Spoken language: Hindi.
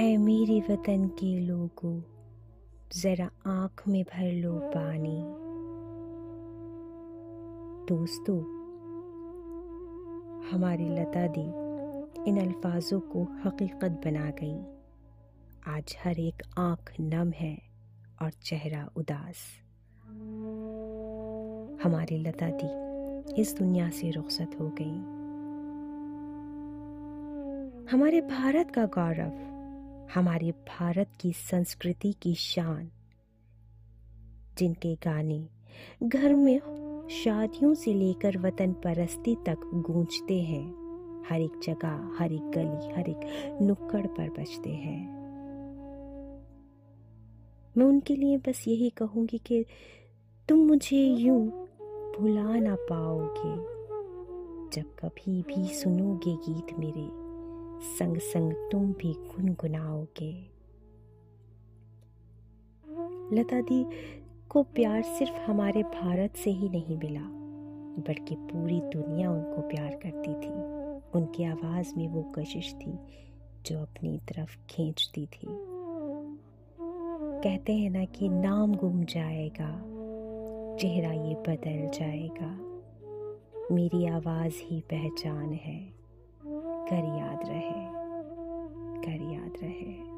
ऐ मेरे वतन के लोगों, ज़रा आँख में भर लो पानी। दोस्तों, हमारी लता दी इन अल्फाजों को हकीकत बना गई। आज हर एक आँख नम है और चेहरा उदास। हमारी लता दी इस दुनिया से रुखसत हो गई। हमारे भारत का गौरव हमारे भारत की संस्कृति की शान, जिनके गाने घर में शादियों से लेकर वतन परस्ती तक गूंजते हैं, हर एक जगह, हर एक गली, हर एक नुक्कड़ पर बजते हैं। मैं उनके लिए बस यही कहूँगी कि तुम मुझे यूँ भुला ना पाओगे। जब कभी भी सुनोगे गीत मेरे संग संग तुम भी गुनगुनाओगे। लता दी को प्यार सिर्फ़ हमारे भारत से ही नहीं मिला, बल्कि पूरी दुनिया उनको प्यार करती थी। उनकी आवाज़ में वो कशिश थी जो अपनी तरफ़ खींचती थी। कहते हैं ना कि नाम गुम जाएगा, चेहरा ये बदल जाएगा। मेरी आवाज़ ही पहचान है। कर याद रहे कर याद रहे।